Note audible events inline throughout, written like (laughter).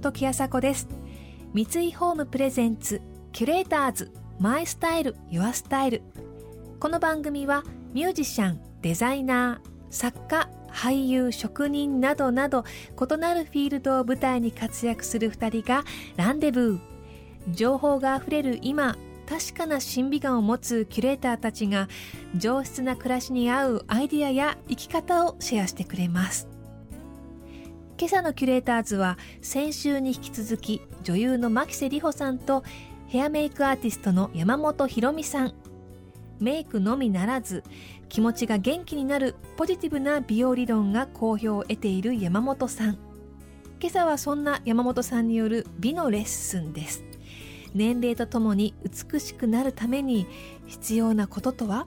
時あさこです。三井ホームプレゼンツキュレーターズマイスタイルユアスタイル。この番組はミュージシャンデザイナー作家俳優職人などなど異なるフィールドを舞台に活躍する2人がランデブー。情報があふれる今確かな審美眼を持つキュレーターたちが上質な暮らしに合うアイディアや生き方をシェアしてくれます。今朝のキュレーターズは先週に引き続き女優の牧瀬里穂さんとヘアメイクアーティストの山本ひろみさん。メイクのみならず気持ちが元気になるポジティブな美容理論が好評を得ている山本さん。今朝はそんな山本さんによる美のレッスンです。年齢とともに美しくなるために必要なこととは？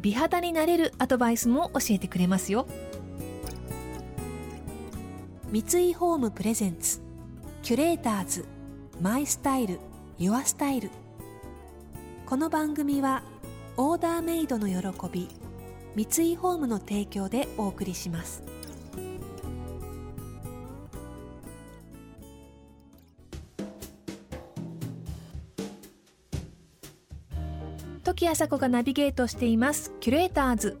美肌になれるアドバイスも教えてくれますよ。三井ホームプレゼンツキュレーターズマイスタイルユアスタイル。この番組はオーダーメイドの喜び三井ホームの提供でお送りします。時あさこがナビゲートしています。キュレーターズ。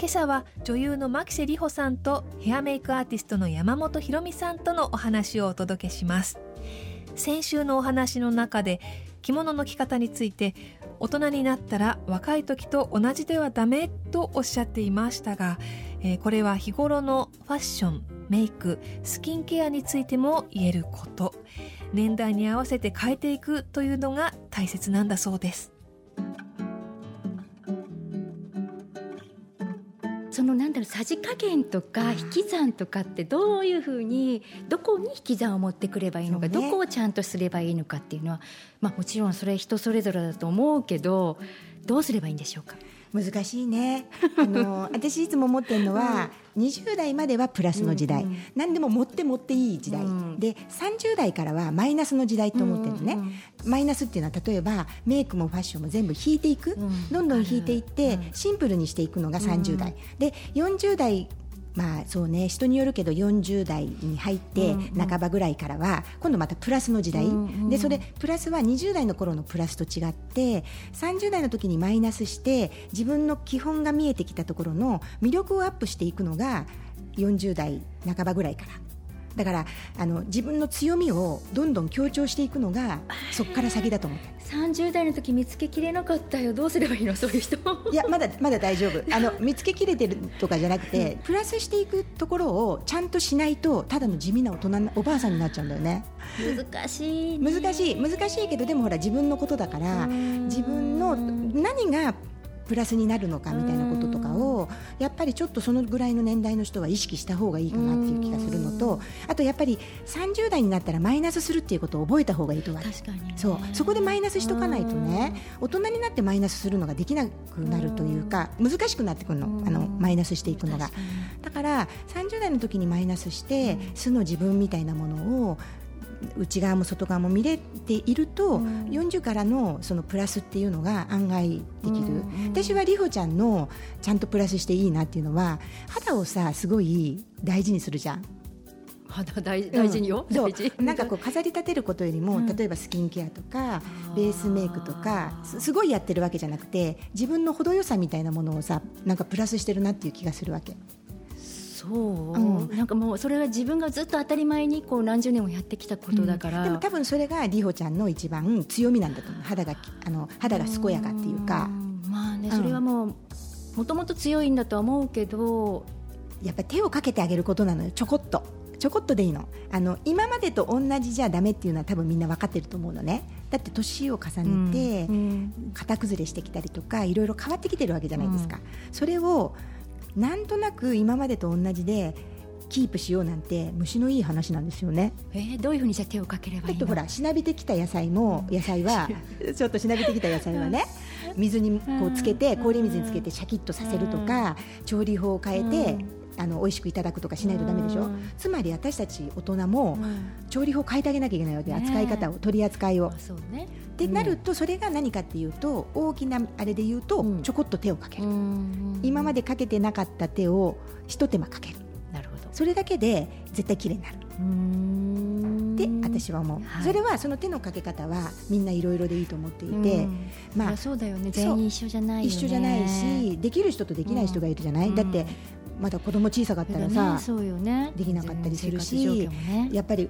今朝は女優の牧瀬里穂さんとヘアメイクアーティストの山本ひろみさんとのお話をお届けします。先週のお話の中で着物の着方について大人になったら若い時と同じではダメとおっしゃっていましたが、えー、これは日頃のファッションメイクスキンケアについても言えること。年代に合わせて変えていくというのが大切なんだそうです。to なんだろうさじ加減とか引き算とかってどういうふうにどこに引き算を持ってくればいいのか、ね、どこをちゃんとすればいいのかっていうのは、まあ、もちろんそれ人それぞれだと思うけどどうすればいいんでしょうか？難しいね。あの (laughs) 私いつも思ってるのは、うん、20代まではプラスの時代、うんうん、何でも持って持っていい時代、うん、で30代からはマイナスの時代と思ってるのね、うんうんマイナスっていうのは例えばメイクもファッションも全部引いていく、うん、どんどん引いていって、シンプルにしていくのが30代、で40代まあそうね人によるけど40代に入って半ばぐらいからは今度またプラスの時代、でそれプラスは20代の頃のプラスと違って30代の時にマイナスして自分の基本が見えてきたところの魅力をアップしていくのが40代半ばぐらいからだからあの自分の強みをどんどん強調していくのがそこから先だと思って。30代の時見つけきれなかったよ。どうすればいいの？そういう人。いやまだまだ大丈夫。あの (laughs) 見つけきれてるとかじゃなくて、プラスしていくところをちゃんとしないとただの地味な大人おばあさんになっちゃうんだよね。難しい、難しい。難しいけどでもほら自分のことだから自分の何がプラスになるのかみたいなこととかをやっぱりちょっとそのぐらいの年代の人は意識した方がいいかなっていう気がするのとあとやっぱり30代になったらマイナスするっていうことを覚えた方がいいと思う確かに、ね、そう。そこでマイナスしとかないとね大人になってマイナスするのができなくなるというか難しくなってくるの。あのマイナスしていくのが。だから30代の時にマイナスして素の自分みたいなものを内側も外側も見れていると、うん、40からのそのプラスっていうのが案外できる、うんうん、私は里穂ちゃんのちゃんとプラスしていいなっていうのは肌をさすごい大事にするじゃん。肌大大事によ、う。ん、そうなんかこう飾り立てることよりも、うん、例えばスキンケアとかベースメイクとかすごいやってるわけじゃなくて自分の程よさみたいなものをさなんかプラスしてるなっていう気がするわけ。そう、うん、なんかもうそれは自分がずっと当たり前にこう何十年もやってきたことだから、うん、でも多分それが里穂ちゃんの一番強みなんだと思う。肌があの肌が健やかっていうか。まあねそれはもうもともと強いんだとは思うけど。やっぱり手をかけてあげることなのよ。ちょこっと。ちょこっとでいいの。あの今までと同じじゃダメっていうのは多分みんな分かってると思うのね。だって年を重ねて、型崩れしてきたりとかいろいろ変わってきてるわけじゃないですか、うん、それをなんとなく今までと同じでキープしようなんて虫のいい話なんですよね。えー、どういうふうにじゃ手をかければいいの？ほらしなびてきた野菜も野菜は (laughs) ちょっとしなびてきた野菜はね。水にこうつけて氷水につけてシャキッとさせるとか調理法を変えてあの美味しくいただくとかしないとダメでしょ、うん。つまり私たち大人も調理法を変えてあげなきゃいけないわけ、ね扱い方を取り扱いを。あそうねってなるとそれが何かっていうと大きなあれで言うと、うん。ちょこっと手をかける、うん今までかけてなかった手を一手間かける。なるほど。それだけで絶対綺麗になる。って私は思う、はい。それはその手のかけ方はみんないろいろでいいと思っていて、うん。まあまあそうだよね。全員一緒じゃないよね。一緒じゃないしできる人とできない人がいるじゃない、うん。だってまだ子供小さかったらださ、ねそうよね。できなかったりするしね。やっぱり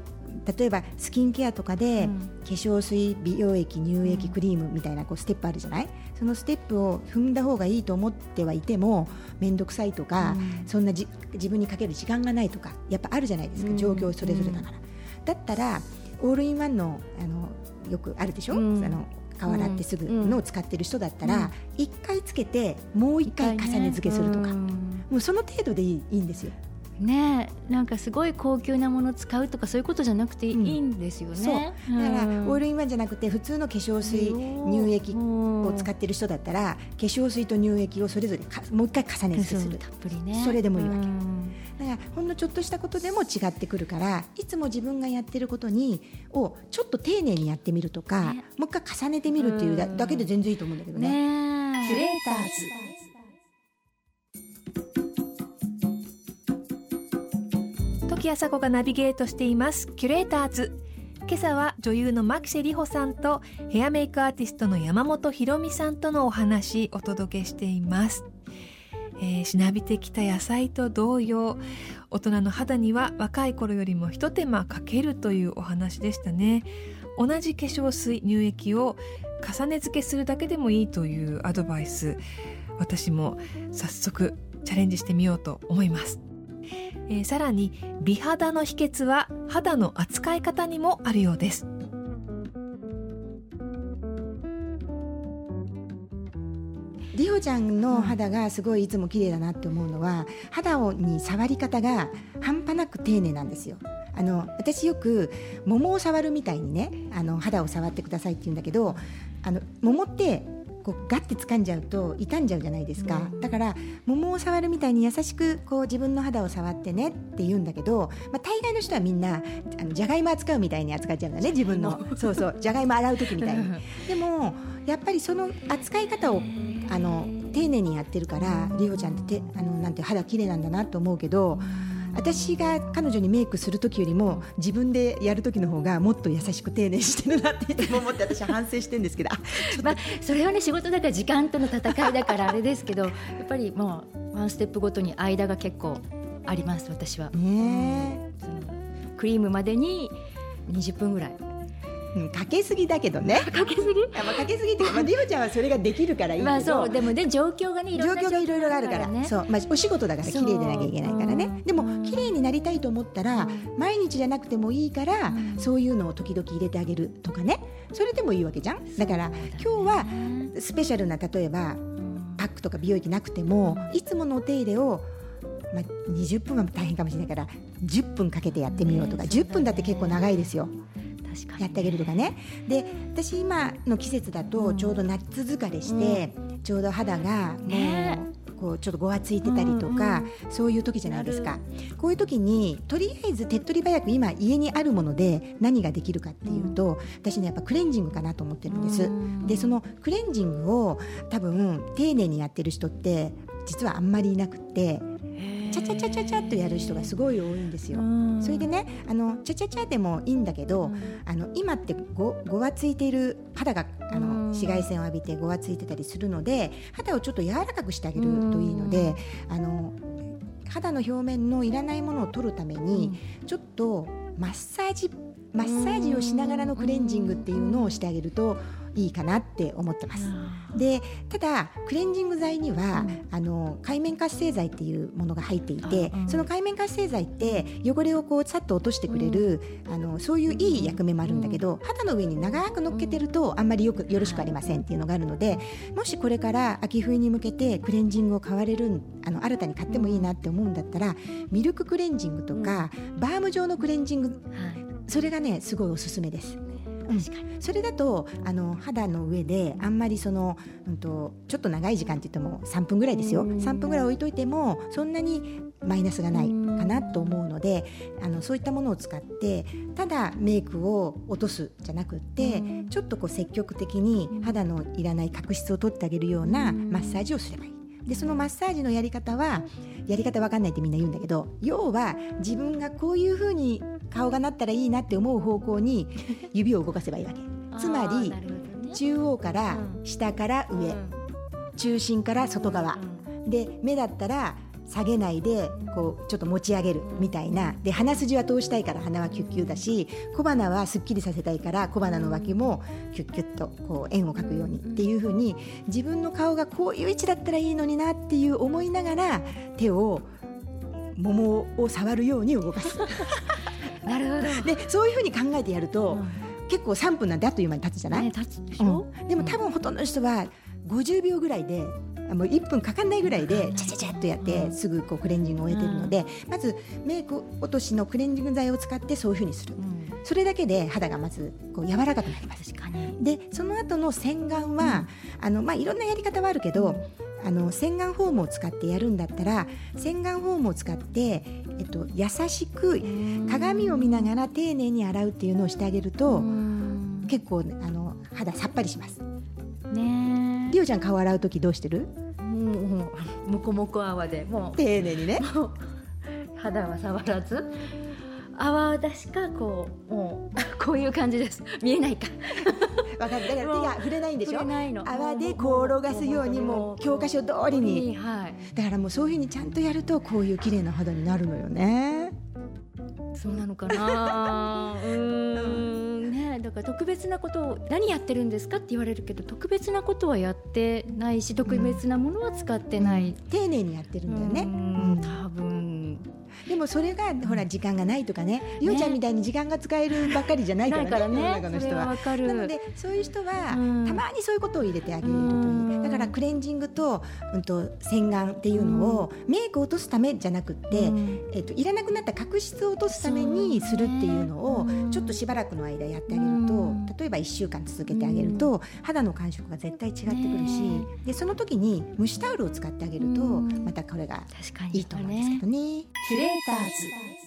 例えばスキンケアとかで、うん。化粧水美容液乳液うんクリームみたいなこうステップあるじゃない？そのステップを踏んだ方がいいと思ってはいても面倒くさいとか、うん。そんなじ自分にかける時間がないとかやっぱあるじゃないですか、うん。状況それぞれだから、だったらオールインワンのあのよくあるでしょ、うん。あの顔洗ってすぐのを使ってる人だったら、一回つけてもう一回重ね付けするとか、うん。もうその程度でいいいいんですよ。ねえなんかすごい高級なもの使うとかそういうことじゃなくていいん。ですよね、そう。だから、うんオールインワンじゃなくて普通の化粧水乳液を使ってる人だったら、化粧水と乳液をそれぞれかもう一回重ね付けする。たっぷりね。それでもいいわけ。うんだからほんのちょっとしたことでも違ってくるからいつも自分がやってることにをちょっと丁寧にやってみるとか、ね。もう一回重ねてみるっていうだけで全然いいと思うんだけどね。ねえ。キュレーターズ時あさこがナビゲートしています。キュレーターズ今朝は女優の牧瀬里穂さんとヘアメイクアーティストの山本ひろみさんとのお話お届けしています、えーしなびてきた野菜と同様大人の肌には若い頃よりも一手間かけるというお話でしたね。同じ化粧水乳液を重ね付けするだけでもいいというアドバイス私も早速チャレンジしてみようと思います、えーさらに美肌の秘訣は肌の扱い方にもあるようです。りほちゃんの肌がすごいいつも綺麗だなって思うのは肌をに触り方が半端なく丁寧なんですよ。あの私よく桃を触るみたいにねあの肌を触ってくださいって言うんだけどあの桃ってこうガッて掴んじゃうと傷んじゃうじゃないですか、だから桃を触るみたいに優しくこう自分の肌を触ってねって言うんだけど、まあ、大概の人はみんなあのじゃがいも扱うみたいに扱っちゃうんだね自分の。そうそうじゃがいも洗う時みたいに。(laughs) でもやっぱりその扱い方をあの丁寧にやってるからりほちゃんっててあのなんて肌綺麗なんだなと思うけど私が彼女にメイクする時よりも自分でやる時の方がもっと優しく丁寧にしてるなっていつも思って私は反省してるんですけど。あまあ、それはね仕事だから時間との戦いだからあれですけどやっぱりもうワンステップごとに間が結構あります私は、ねそのクリームまでに20分ぐらいえ、うん、かけすぎだけどね。(laughs) かけすぎ？あまあ、かけすぎっていうか、まあ、りほちゃんはそれができるからいいけど、(laughs) まあそうでもね状況がね状況がいろいろあるから。ねそう、まあ、お仕事だから綺麗でなきゃいけないからね。うん。でも綺麗になりたいと思ったら、うん毎日じゃなくてもいいから、うん。そういうのを時々入れてあげるとかね。それでもいいわけじゃん。だから今日はスペシャルな例えばパックとか美容液なくてもいつものお手入れを、まあ、20分は大変かもしれないから10分かけてやってみようとか、ね10分だって結構長いですよやってあげるとかね。で私今の季節だとちょうど夏疲れして、ちょうど肌がもう、ね。こうちょっとごわついてたりとか、そういう時じゃないですか。こういう時にとりあえず手っ取り早く今家にあるもので何ができるかっていうと、私ねやっぱクレンジングかなと思ってるんです、うんでそのクレンジングを多分丁寧にやってる人って実はあんまりいなくってチャチャチャチャチャっとやる人がすごい多いんですよ。それでねあのチャチャチャでもいいんだけど、あの今ってごごわついている肌があの、うん。紫外線を浴びてごわついてたりするので肌をちょっと柔らかくしてあげるといいので、あの肌の表面のいらないものを取るために、ちょっとマッサージマッサージをしながらのクレンジングっていうのをしてあげるといいかなって思ってます。でただクレンジング剤には、あの海面活性剤っていうものが入っていて、あうんその海面活性剤って汚れをこうさっと落としてくれる、あのそういういい役目もあるんだけど、肌の上に長く乗っけてるとあんまりよくよろしくありませんっていうのがあるのでもしこれから秋冬に向けてクレンジングを買われるあの新たに買ってもいいなって思うんだったらミルククレンジングとか、バーム状のクレンジングはい。それがねすごいおすすめです。それだとあの肌の上であんまりその、うん、とちょっと長い時間って言っても3分ぐらいですよ。うん。3分ぐらい置いといてもそんなにマイナスがないかなと思うのであのそういったものを使ってただメイクを落とすじゃなくってちょっとこう積極的に肌のいらない角質を取ってあげるようなマッサージをすればいい。でそのマッサージのやり方はやり方わかんないってみんな言うんだけど要は自分がこういうふうに顔がなったらいいなって思う方向に (laughs) 指を動かせばいいわけ。つまり、ね、中央から下から上、うん、中心から外側、うん、で目だったら下げないでこうちょっと持ち上げるみたいな。で鼻筋は通したいから鼻はキュッキュだし小鼻はすっきりさせたいから小鼻の脇もキュッキュッとこう円を描くようにっていうふうに自分の顔がこういう位置だったらいいのになっていう思いながら手を桃を触るように動かす。(laughs) なるほど。でそういうふうに考えてやると、うん、結構3分なんてあっという間に経つじゃない、ね、経つでしょ、うん、でも多分ほとんどの人は50秒ぐらいでもう1分かかんないぐらいでちゃちゃちゃっとやってすぐこうクレンジングを終えてるので、まずメイク落としのクレンジング剤を使ってそういうふうにする、それだけで肌がまずこう柔らかくなります。でその後の洗顔は、あのまあ、いろんなやり方はあるけど、あの洗顔フォームを使ってやるんだったら洗顔フォームを使って、えっと、優しく鏡を見ながら丁寧に洗うっていうのをしてあげると結構あの肌さっぱりします。ね。りおちゃん顔洗う時どうしてる？もうもこもこ泡でもう。丁寧にね。肌は触らず。泡出しかこうもうこういう感じです。見えないかわかる。だから手が触れないんでしょ？泡で転がすようにもう教科書通りに、はい、だからもうそういうふうにちゃんとやるとこういう綺麗な肌になるのよね。そうなのかな。うん。ねだから特別なことを何やってるんですかって言われるけど特別なことはやってないし特別なものは使ってない、うん、丁寧にやってるんだよね、うん、多分でもそれがほら時間がないとかねりょうちゃんみたいに時間が使えるばっかりじゃないからね世の中の人は。なのでそういう人はたまにそういうことを入れてあげるといからクレンジングと,、うん、と洗顔っていうのをメイクを落とすためじゃなくて、えっといらなくなった角質を落とすためにするっていうのをちょっとしばらくの間やってあげると例えば1週間続けてあげると肌の感触が絶対違ってくるしでその時に蒸しタオルを使ってあげるとまたこれがいいと思うんですけどね。ーターズ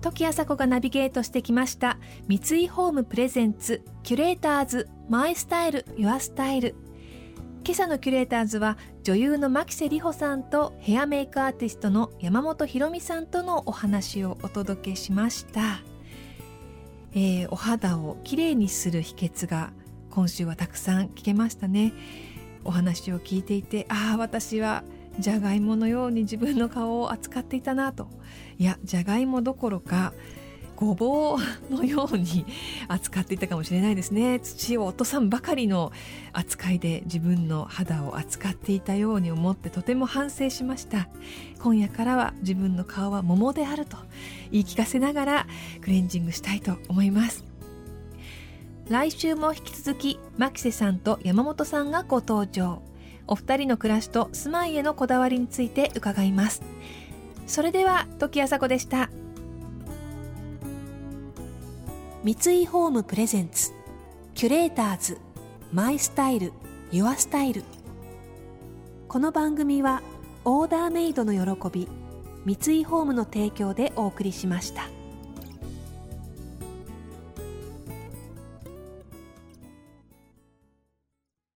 時あさこがナビゲートしてきました。三井ホームプレゼンツキュレーターズマイスタイルユアスタイル。今朝のキュレーターズは女優の牧瀬里穂さんとヘアメイクアーティストの山本ひろみさんとのお話をお届けしました、えー、お肌をきれいにする秘訣が今週はたくさん聞けましたね。お話を聞いていてああ私はじゃがいものように自分の顔を扱っていたなと。いやじゃがいもどころかごぼうのように扱っていたかもしれないですね。土を落とさんばかりの扱いで自分の肌を扱っていたように思ってとても反省しました。今夜からは自分の顔は桃であると言い聞かせながらクレンジングしたいと思います。来週も引き続き牧瀬さんと山本さんがご登場。お二人の暮らしと住まいへのこだわりについて伺います。それでは時あさこでした。三井ホームプレゼンツキュレーターズマイスタイルユアスタイル。この番組はオーダーメイドの喜び三井ホームの提供でお送りしました。